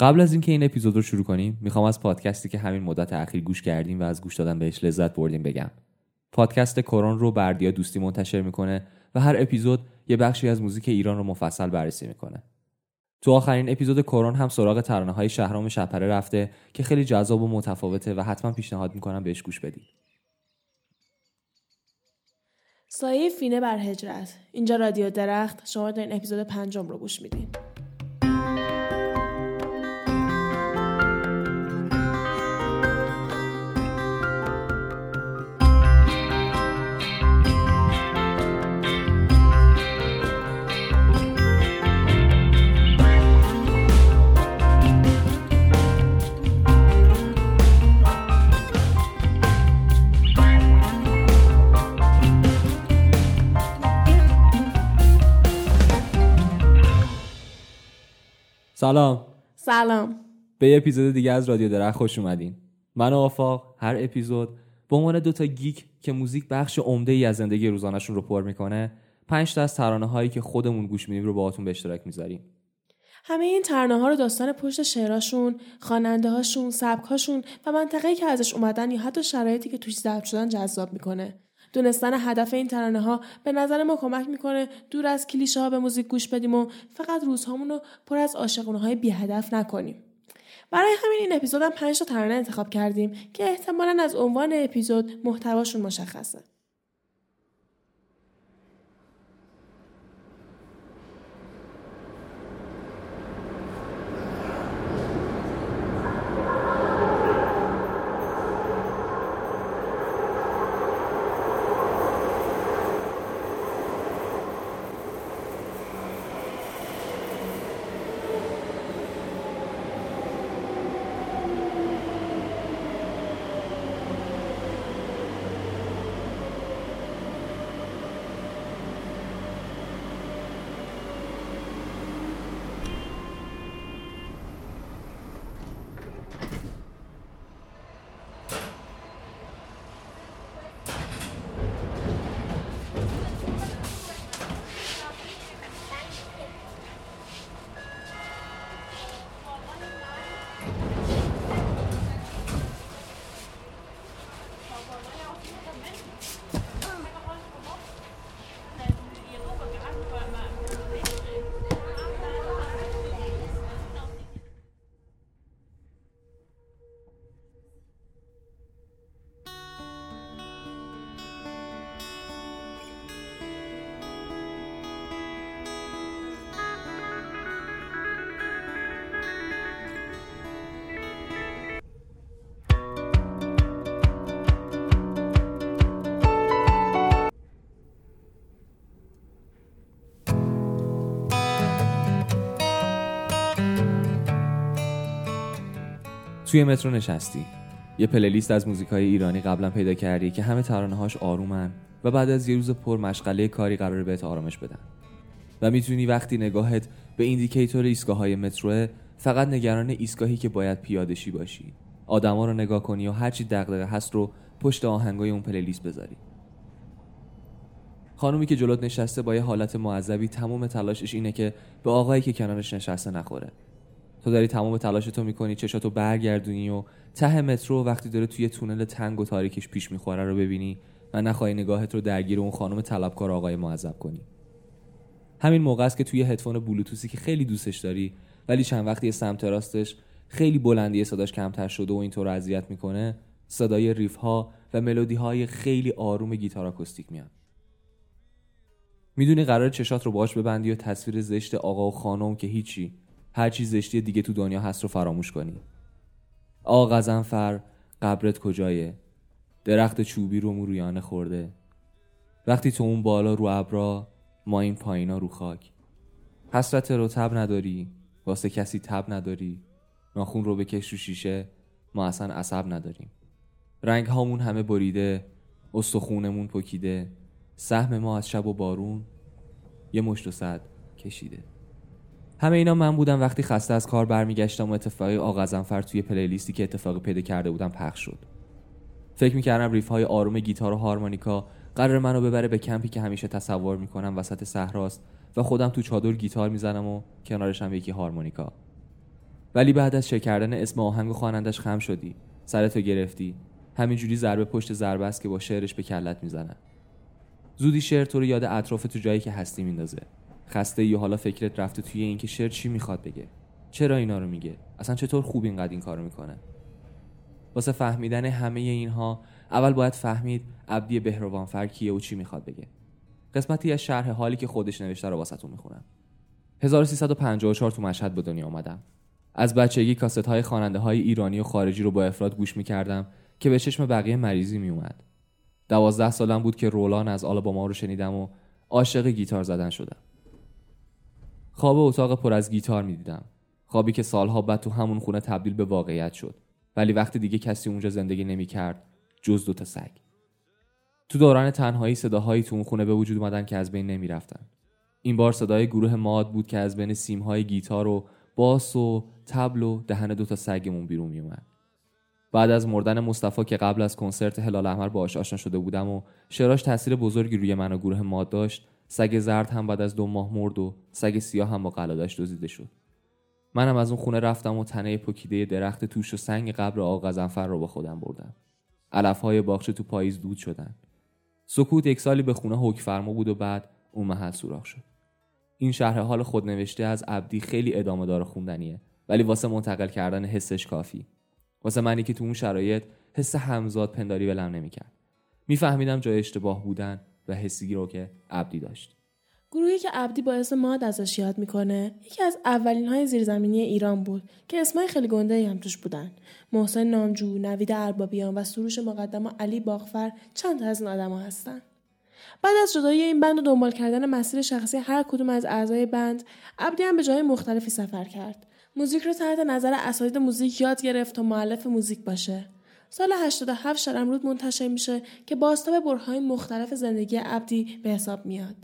قبل از اینکه این اپیزود رو شروع کنیم می‌خوام از پادکستی که همین مدت اخیر گوش کردیم و از گوش دادن بهش لذت بردیم بگم. پادکست کرون رو بردیا دوستی منتشر می‌کنه و هر اپیزود یه بخشی از موزیک ایران رو مفصل بررسی می‌کنه. تو آخرین اپیزود کرون هم سراغ ترانه های شهرام شپره رفته که خیلی جذاب و متفاوته و حتما پیشنهاد می‌کنم بهش گوش بدید. سایه فینه بر هجرت. اینجا رادیو درخت. شما این اپیزود پنجم رو گوش میدین سلام. سلام. به یه اپیزود دیگه از رادیو درخت خوش اومدین. من و آفاق هر اپیزود به عنوان دوتا گیک که موزیک بخش عمده ای از زندگی روزانهشون رو پر می‌کنه پنج تا از ترانه هایی که خودمون گوش میدیم رو باهاتون به اشتراک می‌ذاریم. همه این ترانه ها رو داستان پشت شعراشون، خواننده هاشون، سبک هاشون و منطقه‌ای که ازش اومدن یا حتی شرایطی که توش ضبط شدن جذاب می‌کنه. دونستن هدف این ترانه ها به نظر ما کمک می‌کنه دور از کلیشه ها به موزیک گوش بدیم و فقط روزهامون رو پر از عاشقونه های بی هدف نکنیم. برای همین این اپیزود هم پنج تا ترانه انتخاب کردیم که احتمالا از عنوان اپیزود محتواشون مشخصه. توی مترو نشستی. یه پلی‌لیست از موزیک های ایرانی قبلا پیدا کردی که همه ترانه هاش آرومن و بعد از یه روز پر مشغله کاری قراره بهت آرامش بدن. و می‌تونی وقتی نگاهت به indicator ایستگاه های متروه فقط نگران ایستگاهی که باید پیاده شی باشی. آدما رو نگاه کنی و هرچی دغدغه هست رو پشت آهنگای اون پلی‌لیست بذاری. خانومی که جلوت نشسته با یه حالت معذبی تمام تلاشش اینه که به آقایی که کنارش نشسته نخوره. تو داری تمام تلاش تو می‌کنی چشاتو برگردونی و ته مترو وقتی داره توی تونل تنگ و تاریکش پیش می‌خوره رو ببینی و نخواهی نگاهت رو درگیر اون خانم طلبکار آقای معذب کنی. همین موقع است که توی هدفون بلوتوسی که خیلی دوستش داری ولی چند وقتی سمت راستش خیلی بلندی صداش کمتر شده و اینطور اذیت می‌کنه صدای ریف ها و ملودی های خیلی آروم گیتار آکوستیک میاد. می‌دونی قرار چشات رو باش ببندی و تصویر زشت آقا و خانم که هیچی. هر چیز زشتی دیگه تو دنیا هست رو فراموش کنی. آقا غزنفر قبرت کجایه؟ درخت چوبی رو رویانه خورده. وقتی تو اون بالا رو ابرا ما این پایینا رو خاک. حسرت رو تب نداری واسه کسی تب نداری. ناخون رو بکش رو شیشه ما اصلا عصب نداریم. رنگ هامون همه بریده استخونمون پکیده. سهم ما از شب و بارون یه مشت و صد کشیده. همه اینا من بودم وقتی خسته از کار برمیگشتم و اتفاقی آقا غضنفر توی پلی‌لیستی که اتفاقی پیدا کرده بودم پخش شد. فکر می‌کردم riff های آروم گیتار و هارمونیکا قراره منو ببره به کمپی که همیشه تصور می‌کنم وسط صحراست و خودم تو چادر گیتار می‌زنم و کنارش هم یکی هارمونیکا. ولی بعد از چک کردن اسم آهنگ خوانندش خم شدی. سرتو گرفتی. همینجوری ضربه پشت ضربه است که با شعرش به کلت می‌زنن زودی شعر تو رو یاد اطراف تو جایی که هستی میندازه. خسته یا حالا فکرت رفته توی اینکه شعر چی می‌خواد بگه؟ چرا اینا رو میگه؟ اصلا چطور خوب اینقدر این کارو می‌کنه؟ واسه فهمیدن همه اینها اول باید فهمید عبدی بهروانفر کیه و چی می‌خواد بگه. قسمتی از شرح حالی که خودش نوشته رو واسهتون می‌خونم. 1354 تو مشهد به دنیا آمدم از بچگی کاست های خواننده های ایرانی و خارجی رو با افراد گوش می‌کردم که به چشم بقیه مریضی میومد دوازده سالم بود که رولان از آلاباما رو شنیدم و عاشق گیتار زدن شدم. خواب اتاق پر از گیتار می‌دیدم. خوابی که سالها بعد تو همون خونه تبدیل به واقعیت شد. ولی وقتی دیگه کسی اونجا زندگی نمی‌کرد جز دوتا سگ. تو دوران تنهایی صداهایی تو اون خونه به وجود اومدن که از بین نمی‌رفتن. این بار صدای گروه ماد بود که از بین سیمهای گیتار و باس و تبل و دهن دوتا سگمون بیرون میومد بعد از مردن مصطفی که قبل از کنسرت هلال احمر باهاش آشنا شده بودم و شراش تاثیر بزرگی روی من و گروه ماد داشت سگ زرد هم بعد از دو ماه مرد و سگ سیاه هم با قلادش دزدیده شد. منم از اون خونه رفتم و تنه پکیده درخت توش و سنگ قبر آقا غزنفر رو با خودم بردم. علفهای باغچه تو پاییز دود شدن. سکوت یک سالی به خونه حک فرما بود و بعد اون محل سوراخ شد. این شهر حال خود نوشته از عبدی خیلی ادامه دار خوندنیه ولی واسه منتقل کردن حسش کافی. واسه منی که تو اون شرایط حس همزاد پنداری ولم نمی‌کرد. میفهمیدم جای اشتباه بودن و حسی رو که عبدی داشت. گروهی که عبدی با اسم ماد ازش یاد می‌کنه یکی از اولین های زیرزمینی ایران بود که اسمای خیلی گنده ای هم توش بودن. محسن نامجو نوید اربابیان و سروش مقدم علی باغفر چند تا از این آدما هستن. بعد از جدایی این بند و دنبال کردن مسیر شخصی هر کدوم از اعضای بند عبدی هم به جای مختلفی سفر کرد. موزیک رو تحت نظر اساتید موزیک یاد گرفت تا معلف موزیک باشه. سال 87 شرمرود منتشر میشه که باستاب برهای مختلف زندگی عبدی به حساب میاد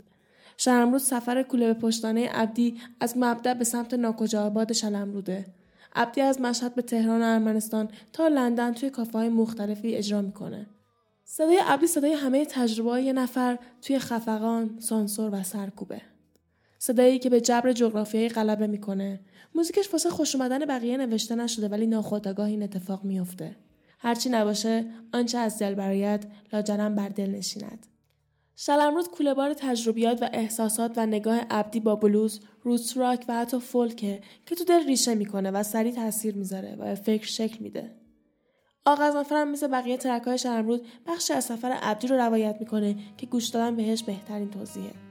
شرمرود سفر کوله به پشتانه عبدی از مبدع به سمت ناکجا آباد شلمروده عبدی از مشهد به تهران و ارمنستان تا لندن توی کافه های مختلفی اجرا می‌کنه صدای عبدی صدای همه تجربه یه نفر توی خفقان، سانسور و سرکوبه. صدایی که به جبر جغرافیایی غلبه می‌کنه. موزیکش واسه خوش اومدن بقیه نوشته نشده ولی ناخودآگاه این اتفاق میافته. هرچی نباشه آنچه از دل برایت لاجرم بر دل نشیند. شلمرود کوله بار تجربیات و احساسات و نگاه عبدی با بلوز، روت راک و حتی فولکه که تو دل ریشه می‌کنه و سریع تاثیر می‌ذاره و به فکر شکل میده. آغاز هم مثل بقیه ترک های شرمرود بخشی از سفر عبدی رو روایت می‌کنه که گوش دادن بهش بهترین توضیحه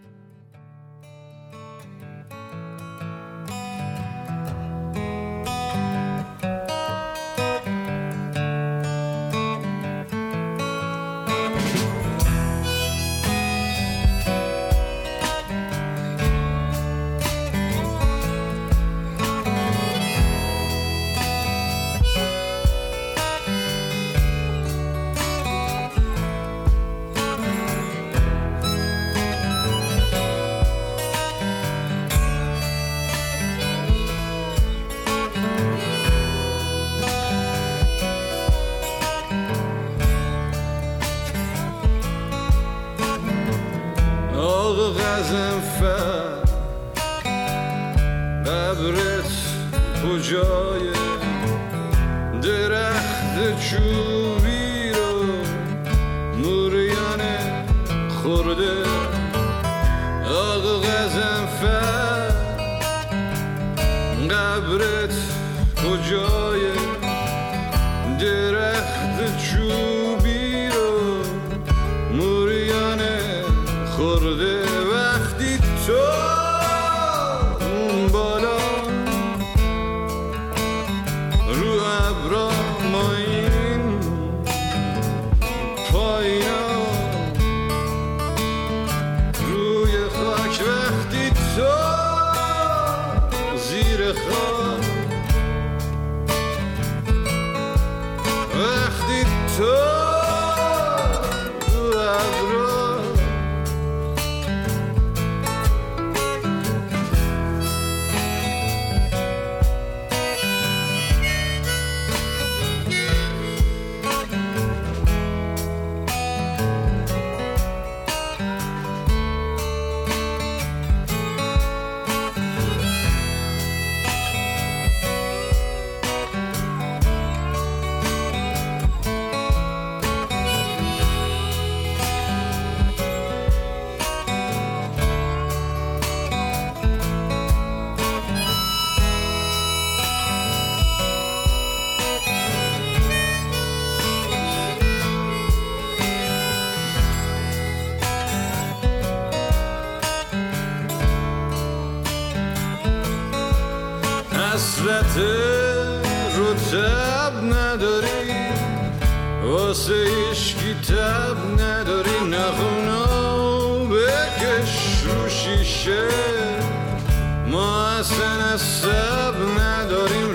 خاطر رو تب نداری واسه اشکی تب نداری نخونا بکش رو شیشه ما اصلا سب نداریم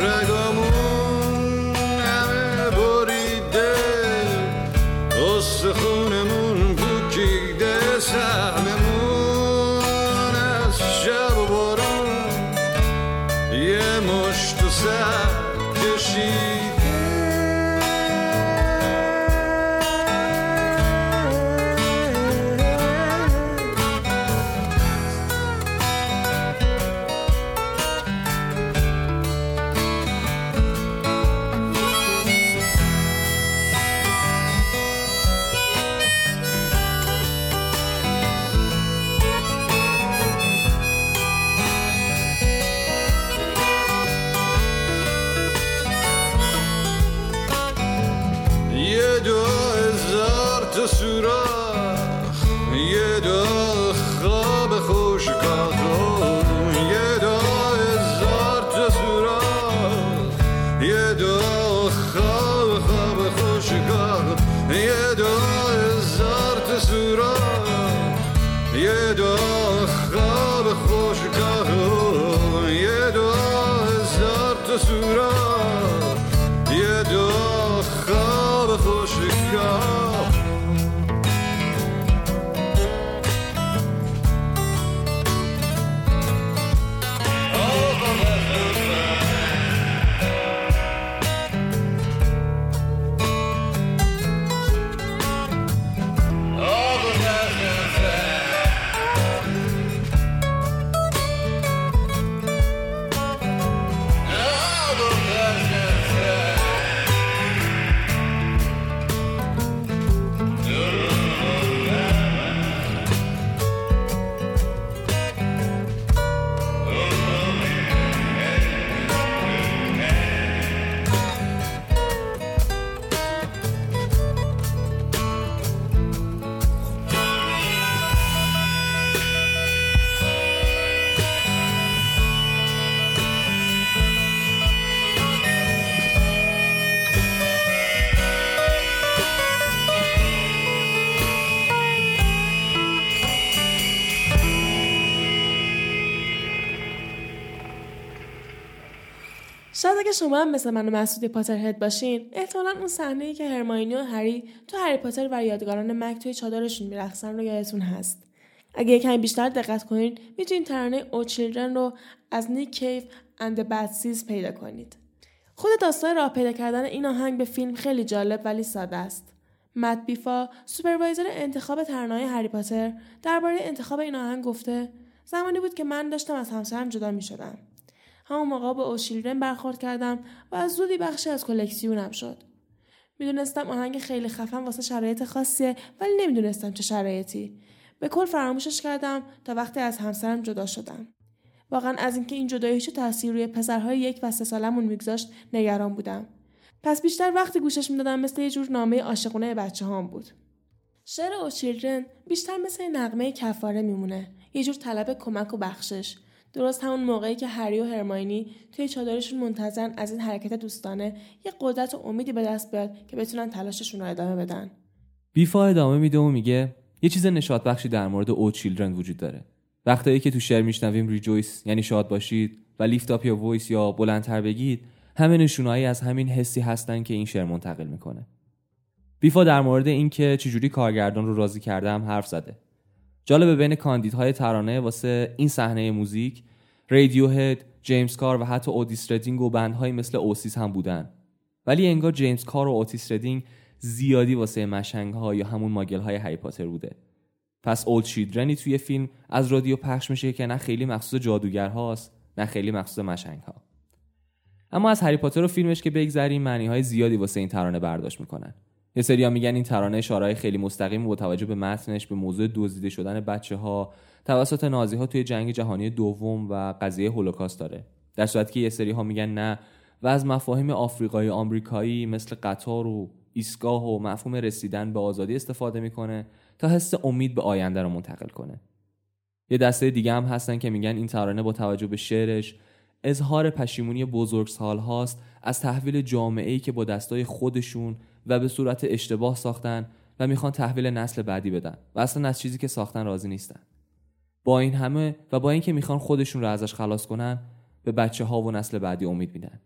یه دو شاید اگه شما هم مثل من و مسعود Potterhead باشین احتمالا اون صحنه ای که هرماینی و هری تو هری پاتر و یادگاران مرگ توی چادرشون میرقصن رو یادتون هست. اگه یکم بیشتر دقت کنین می‌تونین ترانه O Children رو از Nick Cave and the Bad Seeds پیدا کنید. خود داستان راه پیدا کردن این آهنگ به فیلم خیلی جالب ولی ساده است. مت بیفا supervisor انتخاب ترانه‌های هری پاتر درباره انتخاب این آهنگ گفته زمانی بود که من داشتم از همسرم جدا می شدم. همون موقع به اوشیلرن برخورد کردم و از زودی بخشی از کلکسیونم شد. می‌دونستم آهنگ خیلی خفن واسه شرایط خاصیه ولی نمی‌دونستم چه شرایطی. به کل فراموشش کردم تا وقتی از همسرم جدا شدم. واقعا از اینکه این جدایی چه تاثیر روی پسرهای یک و سه سالمون میگذاشت نگران بودم. پس بیشتر وقتی گوشش می‌دادم مثل یه جور نامه عاشقانه بچه هام بود. شعر O Children بیشتر مثل نغمه کفاره میمونه. یه جور طلب کمک و بخشش. درست همون موقعی که هری و هرماینی توی چادرشون منتظرن از این حرکت دوستانه یه قدرت و امیدی به دست بیاد که بتونن تلاششون رو ادامه بدن. بیفا ادامه میده و میگه یه چیز نشاط بخشی در مورد O Children وجود داره. وقتایی که تو شعر میشنویم rejoice یعنی شاد باشید و lift up your voice یا بلندتر بگید همه نشونایی از همین حسی هستن که این شعر منتقل می‌کنه. بیفا در مورد اینکه چجوری کارگردان رو راضی کرده هم حرف زده. جالبه بین کاندیدهای ترانه واسه این صحنه موزیک رادیوهد، جیمز کار و حتی اوتیس ردینگ و بندهایی مثل Oasis هم بودن. ولی انگار جیمز کار و اوتیس ردینگ زیادی واسه مشنگ ها یا همون ماگل های هری پاتر بوده. پس اولد شیدرنی توی فیلم از رادیو پخش میشه که نه خیلی مخصوص جادوگرهاست نه خیلی مخصوص مشنگ ها. اما از هری پاتر و فیلمش که بگذریم معنی های زیادی واسه این ترانه برداشت می‌کنن. یه سری میگن این ترانه اشارهای خیلی مستقیم با توجه به متنش به موضوع دزدیده شدن بچه ها توسط نازی ها توی جنگ جهانی دوم و قضیه هولوکاست داره. در صورتی که یه سری ها میگن نه. و از مفاهیم آفریقایی آمریکایی مثل قطار و ایستگاه و مفهوم رسیدن به آزادی استفاده می‌کنه تا حس امید به آینده رو منتقل کنه. یه دسته دیگه هم هستن که میگن این ترانه با توجه به شعرش اظهار پشیمونی بزرگ سال هاست از تحویل جامعه ای که با دستای خودشون و به صورت اشتباه ساختن و می‌خوان تحویل نسل بعدی بدن و اصلا از چیزی که ساختن راضی نیستن. با این همه و با اینکه می‌خوان خودشون رو ازش خلاص کنن به بچه ها و نسل بعدی امید میدن.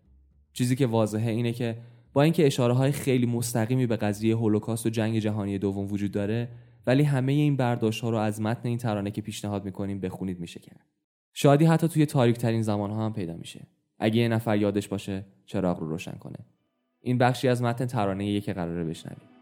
چیزی که واضحه اینه که با اینکه اشاره های خیلی مستقیمی به قضیه هولوکاست و جنگ جهانی دوم وجود داره ولی همه این برداشت ها رو از متن این ترانه که پیشنهاد می‌کنیم بخونید میشه کرد. شادی حتی توی تاریک ترین زمان ها هم پیدا میشه. اگه یه نفر یادش باشه چراغ رو روشن کنه. این بخشی از متن ترانه که قراره بشنوید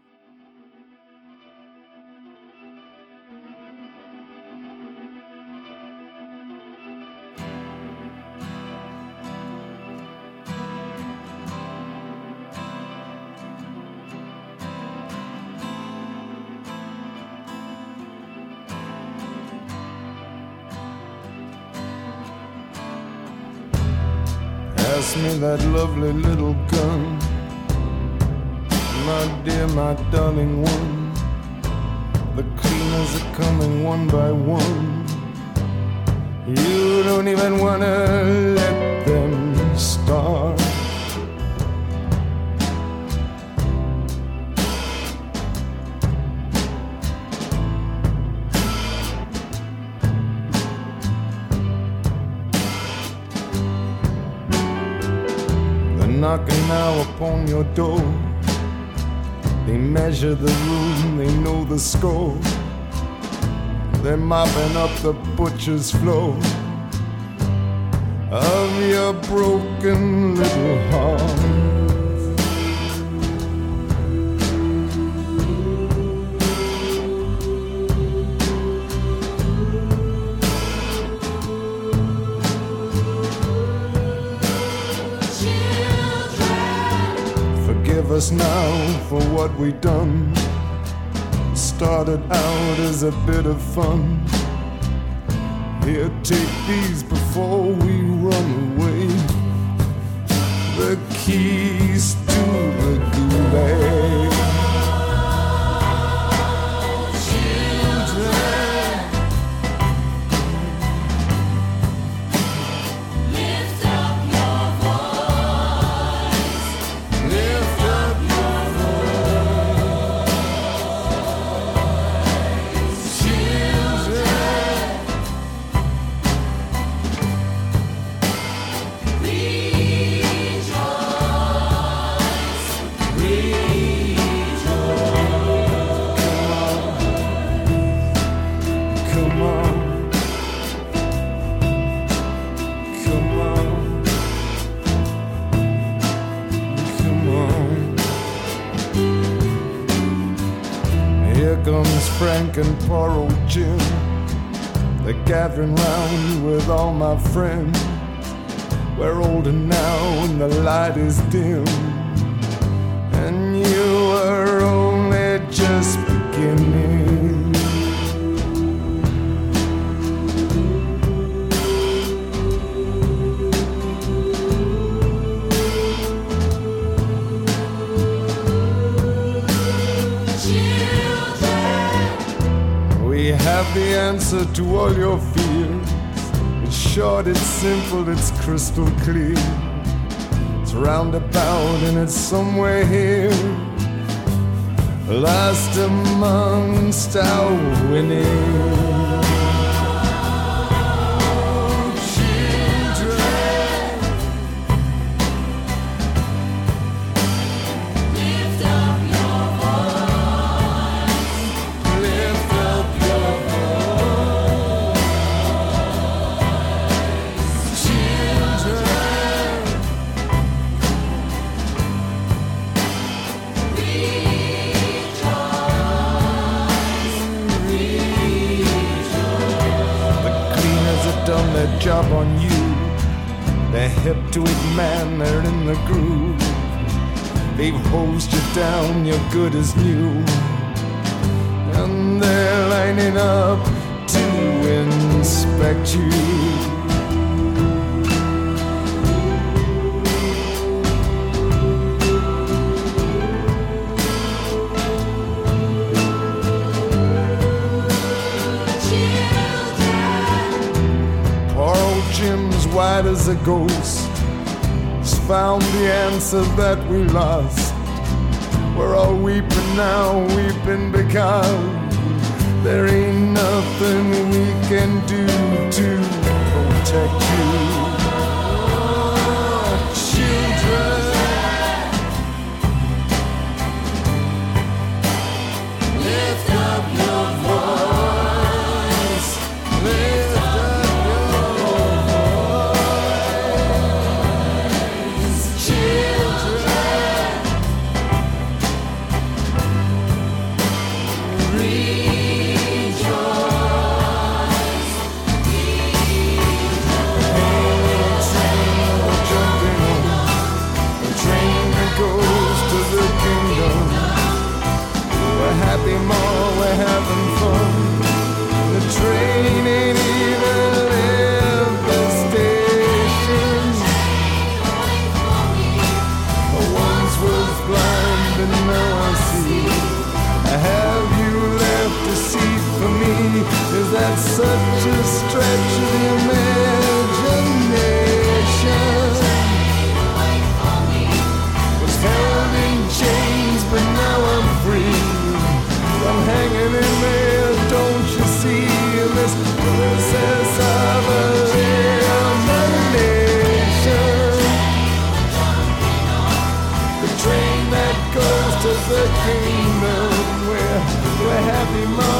Pass me that lovely little gun. My dear, my darling one. The cleaners are coming one by one. You don't even wanna let them start. They're knocking now upon your door. They measure the room, they know the score. They're mopping up the butcher's floor of your broken little heart. For what we done. Started out as a bit of fun. Here, take these before we run away. The keys to the gulag. Frank and poor old Jim. They're gathering round with all my friends. We're older now and the light is dim. And you are only just beginning. We have the answer to all your fears. It's short, it's simple, it's crystal clear. It's roundabout and it's somewhere here. Last amongst our winning. To it, man, they're in the groove. They've hosed you down, you're good as new. And they're lining up to inspect you. White as a ghost found the answer that we lost. We're all weeping now, weeping because there ain't nothing we can do to protect you. me more.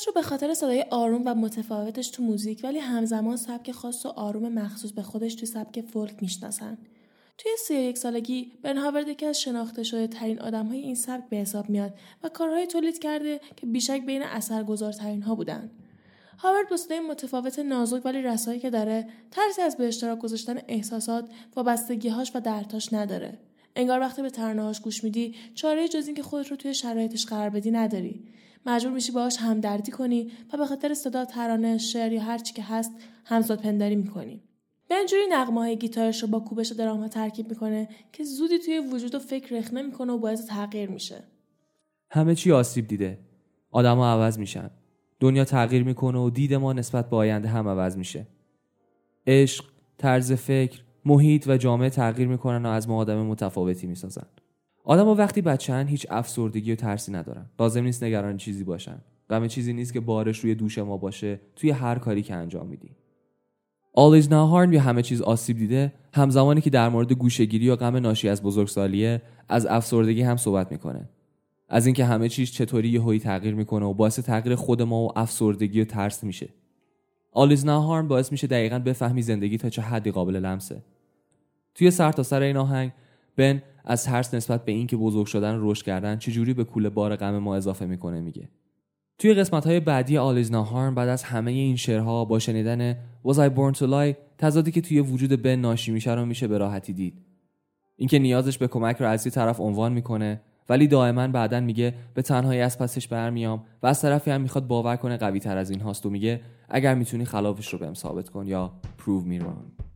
هاورد رو به خاطر صدای آروم و متفاوتش تو موزیک ولی همزمان سبک خاص و آروم مخصوص به خودش تو سبک فولک می‌شناسن. توی سی یک سالگی بن هاورد یکی از شناخته شده ترین آدم های این سبک به حساب میاد و کارهای تولید کرده که بیشک بین اثرگذارترین ها بودن. هاورد با صدای متفاوت نازک ولی رسایی که داره ترسی از به اشتراک گذاشتن احساسات وابستگیهاش و دردهاش نداره انگار وقتی به ترانه‌هاش گوش میدی چاره جز اینکه خودت رو توی شرایطش قرار بدی نداری مجبور میشی باهاش همدردی کنی و به خاطر صدا ترانه شعر یا هر چی که هست همزاد پنداری می‌کنی. اینجوری نغمه های گیتارش رو با کوبش درام ترکیب می‌کنه که زودی توی وجود و فکر رخنه می‌کنه و باعث تغییر میشه. همه چی آسیب دیده. آدما عوض میشن. دنیا تغییر می‌کنه و دید ما نسبت به آینده هم عوض میشه. عشق طرز فکر محیط و جامعه تغییر می‌کنن و از ما آدم متفاوتی می‌سازن. آدما وقتی بچه‌ان هیچ افسردگی و ترسی ندارن. لازم نیست نگران چیزی باشن. غم چیزی نیست که بارش روی دوش ما باشه توی هر کاری که انجام میدیم. All is now harm یا همه چیز آسیب دیده همزمانی که در مورد گوشهگیری یا غم ناشی از بزرگسالیه از افسردگی هم صحبت می‌کنه. از اینکه همه چیز چطوری یهویی تغییر می‌کنه و باعث تغییر خود ما و افسردگی و ترس میشه. All is now harm باعث میشه دقیقا بفهمی زندگی تا چه حدی قابل لمسه. توی سر تا سر این آهنگ بن از ترس نسبت به اینکه بزرگ شدن رشد کردن چجوری به کوله بار غم ما اضافه می‌کنه میگه. توی قسمت های بعدی now harm بعد از همه این شعرها با شنیدن Was I born to lie تضادی که توی وجود بن ناشی میشه رو میشه به راحتی دید. اینکه نیازش به کمک رو از یه طرف عنوان می‌کنه ولی دائما بعدا میگه به تنهایی از پسش برمیام و از طرفی هم می‌خواد باور کنه قوی تر از این هاست و میگه اگر می‌تونی خلافش رو بهم ثابت کن یا prove me wrong.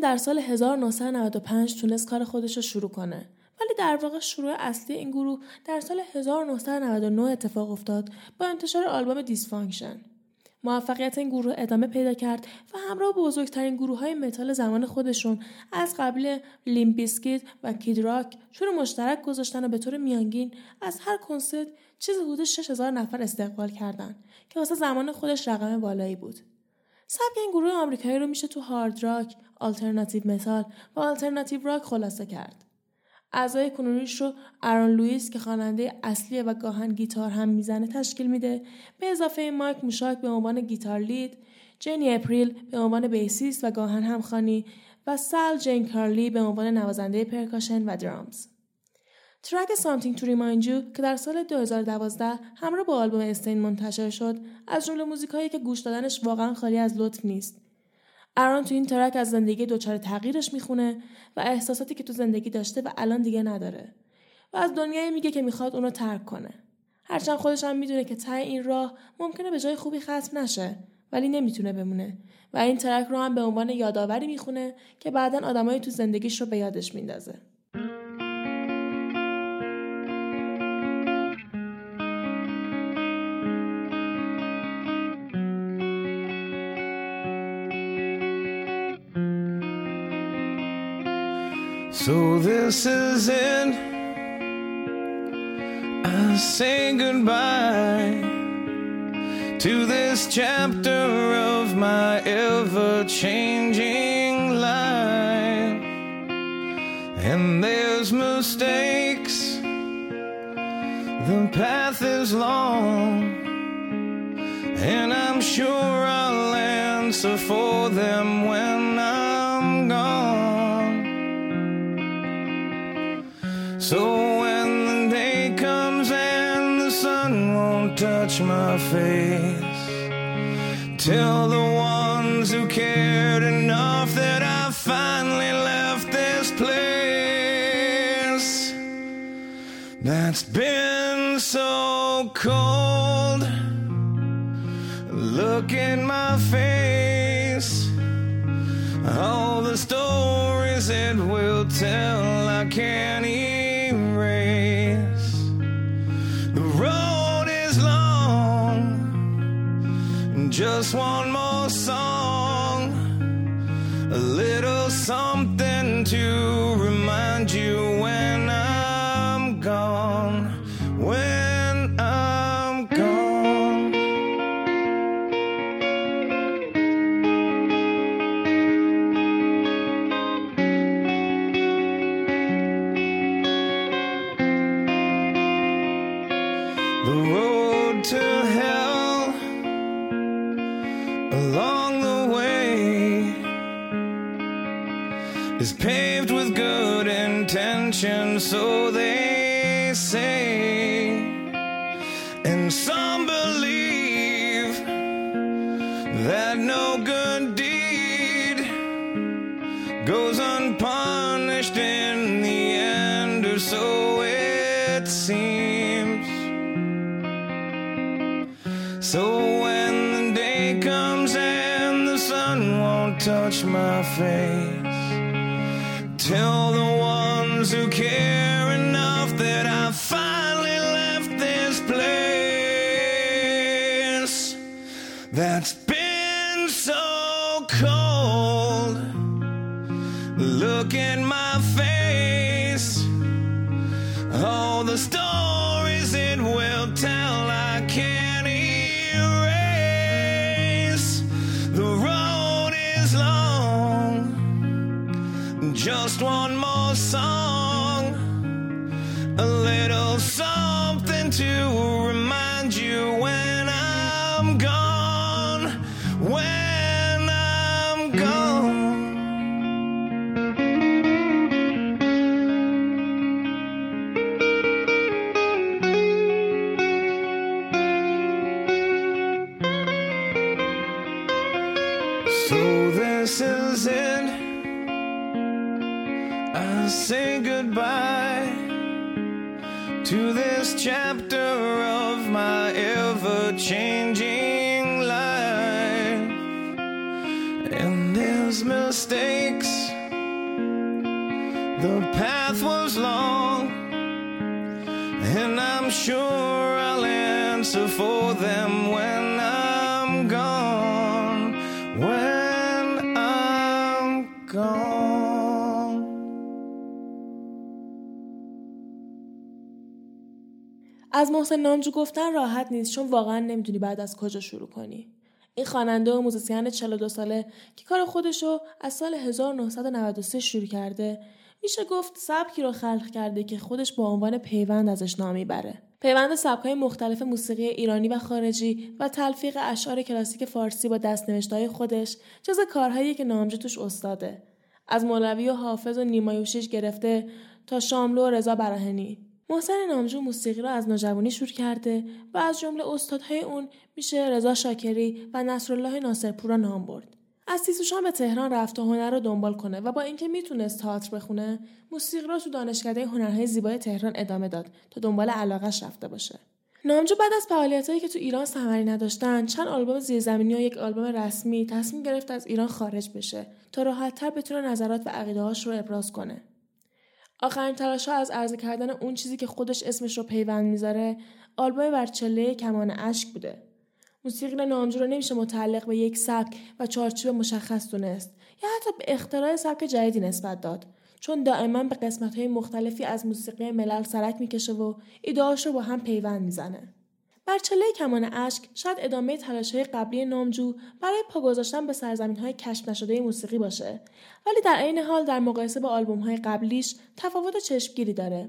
در سال 1995 تونست کار خودش رو شروع کنه ولی در واقع شروع اصلی این گروه در سال 1999 اتفاق افتاد با انتشار آلبوم Dysfunction موفقیت این گروه ادامه پیدا کرد و همراه بزرگترین گروه های متال زمان خودشون از قبیل Limp Bizkit و Kid Rock شوی مشترک گذاشتن و به طور میانگین از هر کنسرت چیز حدود 6000 نفر استقبال کردند که واسه زمان خودش رقم بالایی بود. سبک این گروه آمریکایی رو میشه تو hard rock، alternative metal و alternative rock خلاصه کرد. اعضای کنونیش رو ارون لوئیس که خواننده اصلی و گاهاً گیتار هم می‌زنه تشکیل میده. به اضافه مایک موشاک به عنوان گیتار lead. جانی اپریل به عنوان bassist و گاهاً همخوانی و سال جین کارلی به عنوان نوازنده percussion و drums. track Something to Remind You که در سال 2012 همراه با آلبوم Staind منتشر شد از جمله موزیکایی که گوش دادنش واقعا خالی از لطف نیست. اران تو این ترک از زندگی دچار تغییرش می‌خونه و احساساتی که تو زندگی داشته و الان دیگه نداره و از دنیایی میگه که می‌خواد اونو ترک کنه. هرچند خودش هم می‌دونه که ته این راه ممکنه به جای خوبی ختم نشه ولی نمی‌تونه بمونه و این ترک رو هم به عنوان یادآوری می‌خونه که بعدا آدمایی تو زندگیش رو به یادش میندازه. So this is it. I say goodbye to this chapter of my ever changing life. And there's mistakes, face, tell the ones who cared enough that I finally left this place that's been so cold. Look in my face. All the stories it will tell, When محسن نامجو گفتن راحت نیست چون واقعا نمی‌دونی بعد از کجا شروع کنی. این خواننده و موزیسین 42 ساله که کار خودشو از سال 1993 شروع کرده میشه گفت سبکی رو خلق کرده که خودش با عنوان پیوند ازش نامی بره. پیوند سبکهای مختلف موسیقی ایرانی و خارجی و تلفیق اشعار کلاسیک فارسی با دستنوشتهای خودش جز کارهایی که نامجو توش استاده. از مولوی و حافظ و نیمایوشیش گرفته تا شاملو و رضا براهنی محسن نامجو موسیقی را از نوجوانی شروع کرده و از جمله استادهای اون میشه رضا شاکری و نصرالله ناصرپور را نام برد. از سیسوشان به تهران رفت تا هنر رو دنبال کنه و با اینکه می‌تونست تئاتر بخونه موسیقی را تو دانشکده هنرهای زیبای تهران ادامه داد تا دنبال علاقش رفته باشه نامجو بعد از فعالیتهایی که تو ایران ثمری نداشتن چند آلبوم زیرزمینی و یک آلبوم رسمی تصمیم گرفت از ایران خارج بشه تا راحتتر بتونه نظرات و عقیدههاش رو ابراز کنه آخرین تلاش ها از عرضه کردن اون چیزی که خودش اسمش رو پیوند می‌ذاره آلبوم برچله کمان اشک بوده. موسیقی نامجو رو نمیشه متعلق به یک سبک و چارچوب مشخص دونست یا حتی به اختراع سبک جدیدی نسبت داد. چون دائما به قسمت های مختلفی از موسیقی ملل سرک می‌کشه و ایدهاش رو با هم پیوند می‌زنه. برچله کمان اشک شاید ادامه تلاش های قبلی نامجو برای پا گذاشتن به سرزمین های کشف نشده موسیقی باشه ولی در عین حال در مقایسه با آلبوم های قبلیش تفاوت چشمگیری داره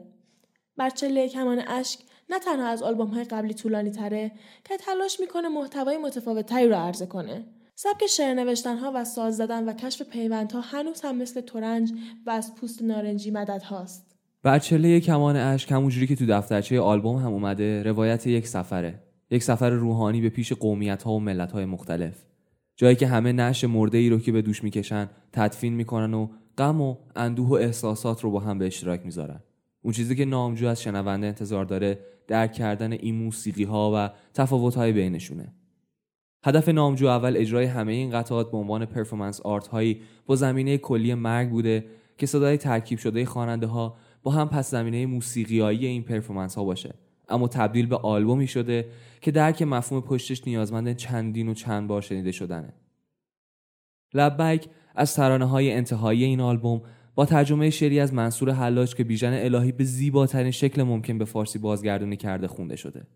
برچله کمان اشک نه تنها از آلبوم های قبلی طولانی تره که تلاش می‌کنه محتوای متفاوت تری رو عرضه کنه. سبک شعر نوشتن ها و ساز زدن و کشف پیوندها هنوز هم مثل تورنج و از پوست نارنجی مدد هاست. برچله کمان اشک همونجوری که تو دفترچه آلبوم هم اومده روایت یک سفره. یک سفر روحانی به پیش قومیت ها و ملت های مختلف. جایی که همه نعش مرده ای رو که به دوش می‌کشن تدفین می‌کنن و غم و اندوه و احساسات رو با هم به اشتراک می‌ذارن. اون چیزی که نامجو از شنونده انتظار داره درک کردن این موسیقی ها و تفاوت های بینشونه هدف نامجو اول اجرای همه این قطعات به عنوان performance art هایی با زمینه کلی مرگ بوده که صدای ترکیب شده خواننده ها با هم پس زمینه موسیقیایی این performance ها باشه. اما تبدیل به آلبومی شده که درک مفهوم پشتش نیازمند چندین و چند بار شنیده شدنه. لبک از ترانه های انتهایی این آلبوم با ترجمه شعری از منصور حلاج که بیژن الهی به زیباترین شکل ممکن به فارسی بازگردونی کرده خونده شده.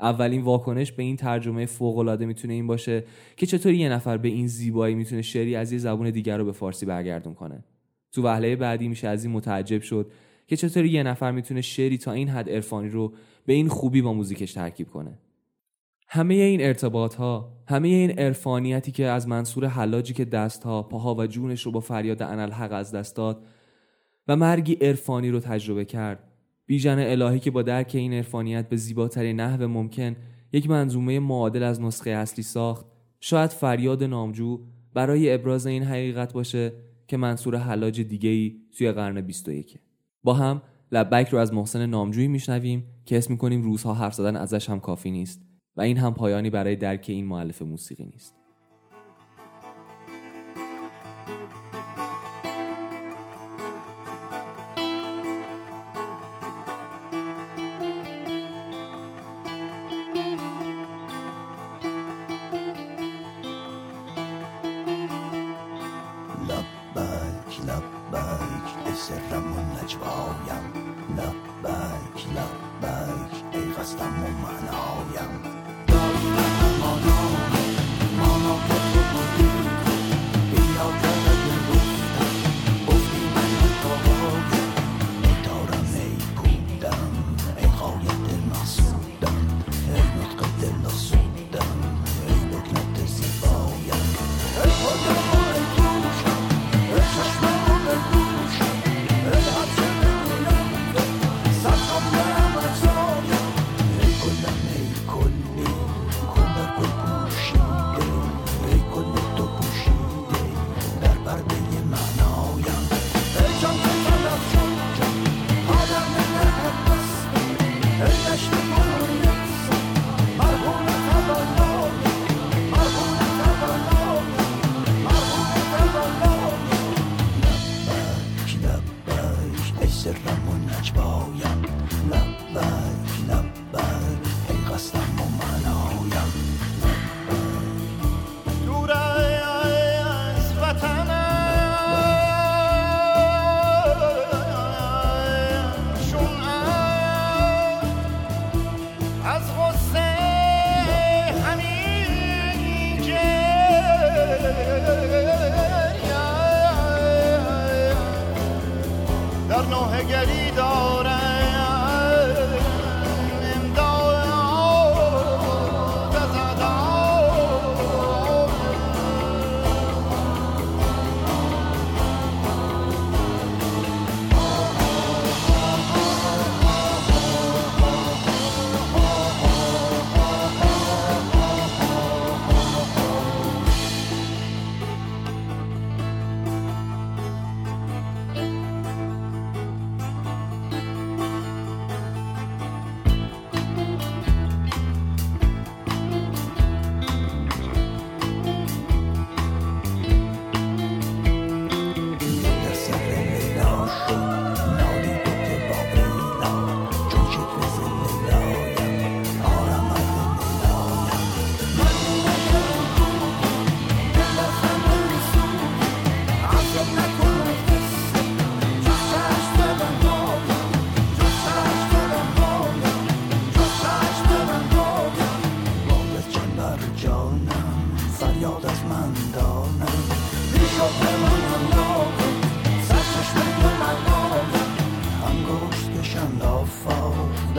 اولین واکنش به این ترجمه فوق العاده می‌تونه این باشه که چطور یه نفر به این زیبایی می‌تونه شعری از یه زبون دیگر رو به فارسی برگردون کنه. تو وهله بعدی میشه از این متعجب شد که چطور یه نفر می‌تونه شعری تا این حد عرفانی رو به این خوبی با موزیکش ترکیب کنه. همه این ارتباط ها همه این عرفانیتی که از منصور حلاجی که دستها پاها و جونش رو با فریاد انالحق از دست داد و مرگی عرفانی رو تجربه کرد. بیژن الهی که با درک این عرفانیت به زیباترین نحو ممکن یک منظومه معادل از نسخه اصلی ساخت شاید فریاد نامجو برای ابراز این حقیقت باشه که منصور حلاج دیگه ای توی قرن 21 با هم لبک رو از محسن نامجویی میشنویم که اسم می‌کنیم روزها حرف زدن ازش هم کافی نیست و این هم پایانی برای درک این معلف موسیقی نیست. 朝阳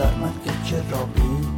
در من که چرا بین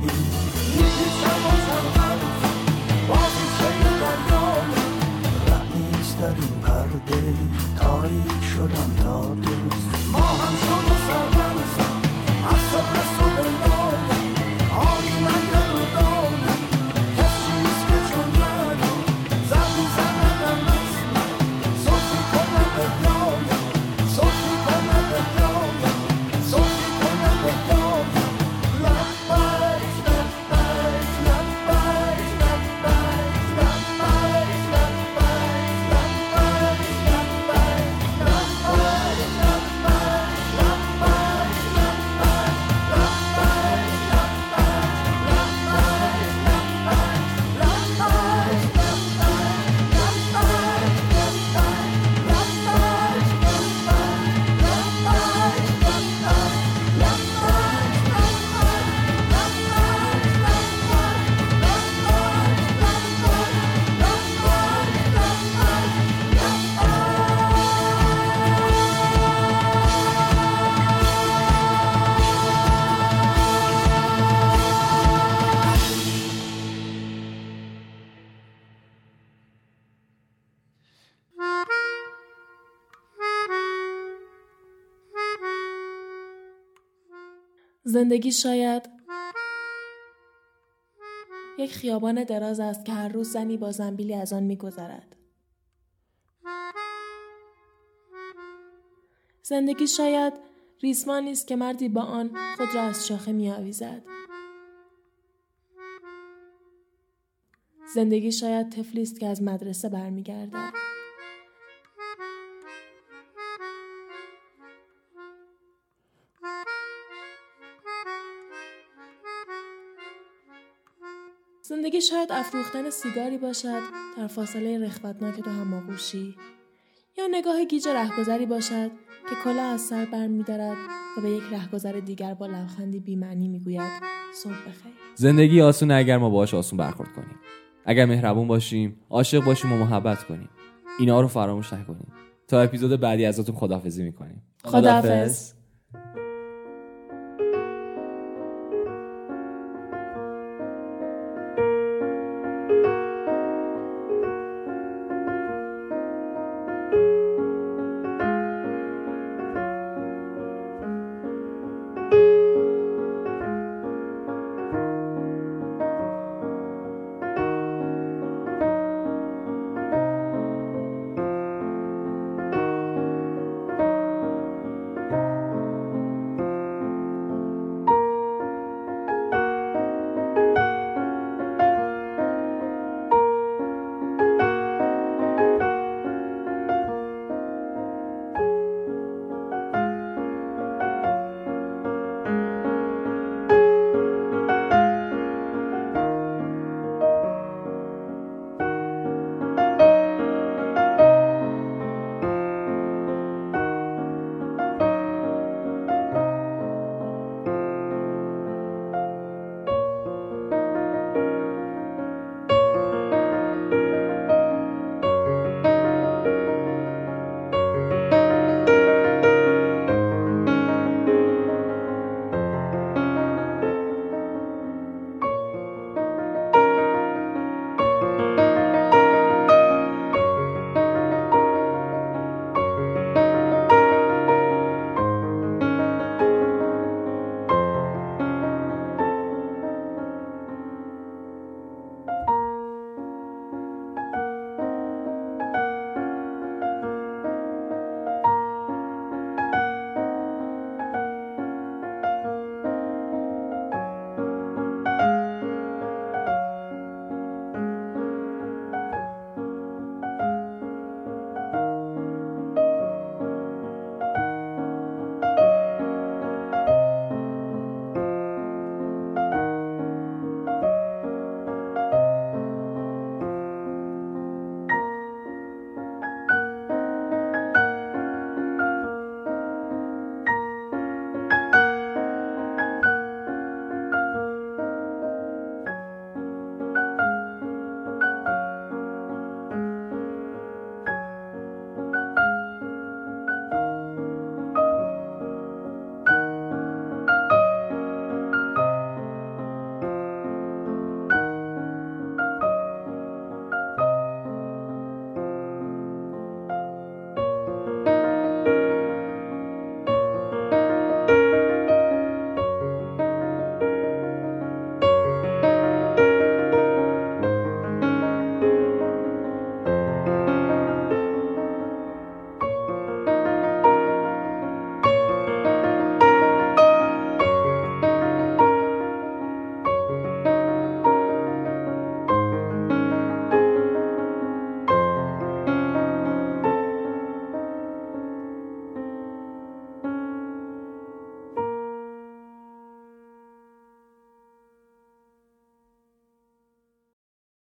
زندگی شاید یک خیابان دراز است که هر روز زنی با زنبیلی از آن میگذرد. زندگی شاید ریسمانی است که مردی با آن خود را از شاخه میآویزد. زندگی شاید طفلی است که از مدرسه برمیگردد. زندگی شاید افروختن سیگاری باشد در فاصله رخوتناک دو هماغوشی یا نگاه گیج رهگذری باشد که کلا از سر بر میدارد و به یک رهگذر دیگر با لبخندی بیمعنی می‌گوید صبح بخیر. زندگی آسونه اگر ما باهاش آسون برخورد کنیم. اگر مهربون باشیم عاشق باشیم و محبت کنیم. اینا رو فراموش نکنیم. تا اپیزود بعدی ازتون خداحافظی می‌کنیم. خداحافظ.